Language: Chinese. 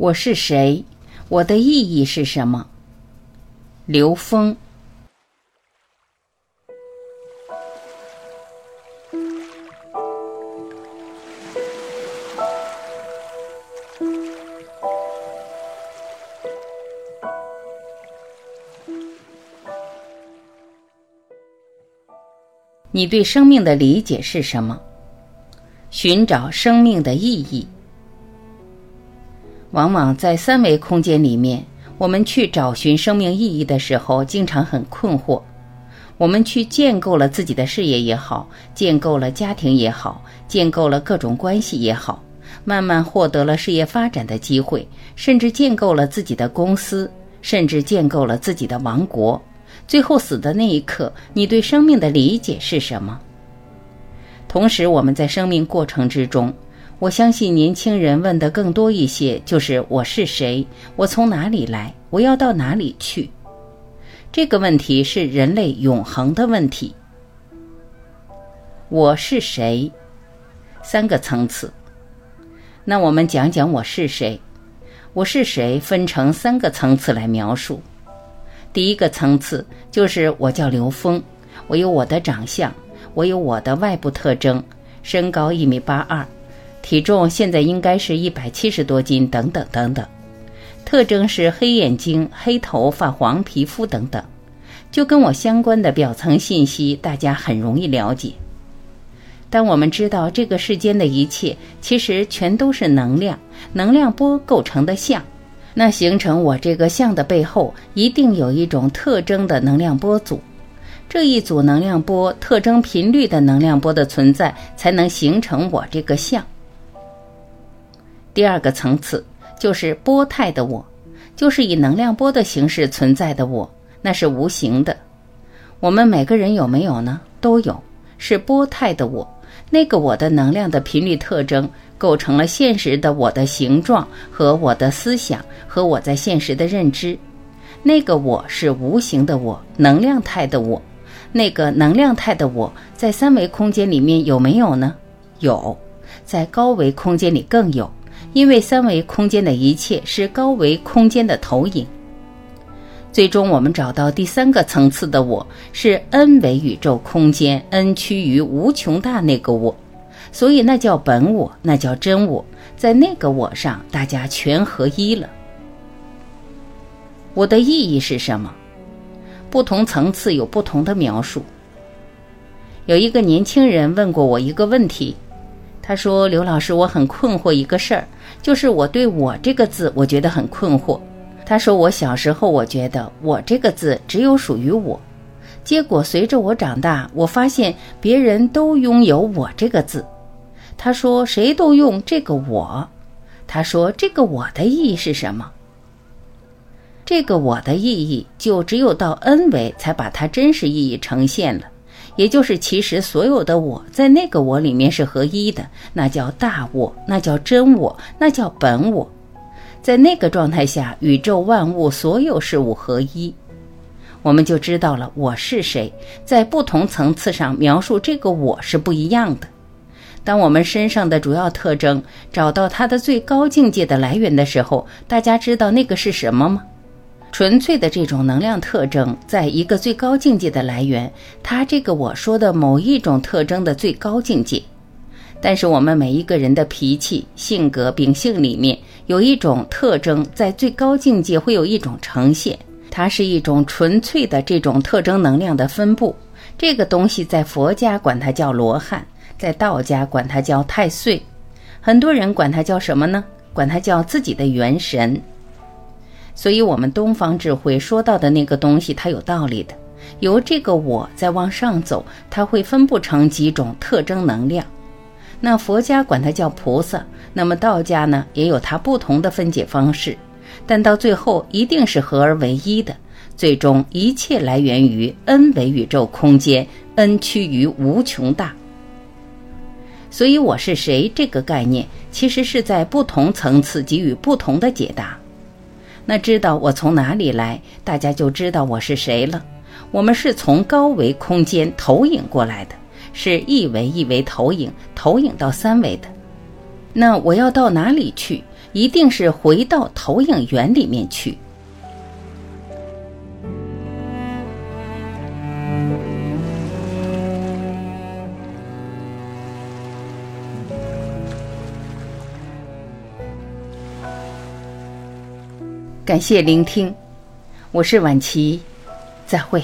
我是谁？我的意义是什么？刘峰。你对生命的理解是什么？寻找生命的意义。往往在三维空间里面，我们去找寻生命意义的时候，经常很困惑。我们去建构了自己的事业也好，建构了家庭也好，建构了各种关系也好，慢慢获得了事业发展的机会，甚至建构了自己的公司，甚至建构了自己的王国。最后死的那一刻，你对生命的理解是什么？同时，我们在生命过程之中，我相信年轻人问的更多一些，就是我是谁？我从哪里来？我要到哪里去？这个问题是人类永恒的问题。我是谁？三个层次。那我们讲讲我是谁？我是谁？分成三个层次来描述。第一个层次就是我叫刘峰，我有我的长相，我有我的外部特征，身高一米八二，体重现在应该是一百七十多斤，等等等等。特征是黑眼睛、黑头发、黄皮肤等等，就跟我相关的表层信息，大家很容易了解。当我们知道这个世间的一切其实全都是能量、能量波构成的像。那形成我这个像的背后，一定有一种特征的能量波组，这一组能量波特征频率的能量波的存在，才能形成我这个像。第二个层次就是波态的我，就是以能量波的形式存在的我，那是无形的。我们每个人有没有呢？都有，是波态的我。那个我的能量的频率特征，构成了现实的我的形状和我的思想和我在现实的认知。那个我是无形的我，能量态的我。那个能量态的我在三维空间里面有没有呢？有，在高维空间里更有，因为三维空间的一切是高维空间的投影。最终，我们找到第三个层次的我，是 n 维宇宙空间 n 趋于无穷大那个我，所以那叫本我，那叫真我，在那个我上，大家全合一了。我的意义是什么？不同层次有不同的描述。有一个年轻人问过我一个问题，他说：“刘老师，我很困惑一个事儿，就是我对我这个字，我觉得很困惑。”他说：“我小时候，我觉得我这个字只有属于我。结果随着我长大，我发现别人都拥有我这个字。”他说：“谁都用这个我。”他说：“这个我的意义是什么？这个我的意义就只有到 N 维才把它真实意义呈现了，也就是其实所有的我在那个我里面是合一的，那叫大我，那叫真我，那叫本我。”在那个状态下，宇宙万物所有事物合一，我们就知道了我是谁。在不同层次上描述这个我是不一样的。当我们身上的主要特征找到它的最高境界的来源的时候，大家知道那个是什么吗？纯粹的这种能量特征，在一个最高境界的来源，它这个我说的某一种特征的最高境界。但是我们每一个人的脾气、性格、秉性里面有一种特征，在最高境界会有一种呈现，它是一种纯粹的这种特征能量的分布。这个东西在佛家管它叫罗汉，在道家管它叫太岁，很多人管它叫什么呢？管它叫自己的元神。所以，我们东方智慧说到的那个东西，它有道理的。由这个我再往上走，它会分布成几种特征能量。那佛家管它叫菩萨，那么道家呢也有它不同的分解方式，但到最后一定是合而为一的。最终一切来源于 n 维宇宙空间，n 趋于无穷大。所以我是谁这个概念，其实是在不同层次给予不同的解答。那知道我从哪里来，大家就知道我是谁了。我们是从高维空间投影过来的。是一维一维投影，投影到三维的。那我要到哪里去？一定是回到投影源里面去。感谢聆听，我是晚琪，再会。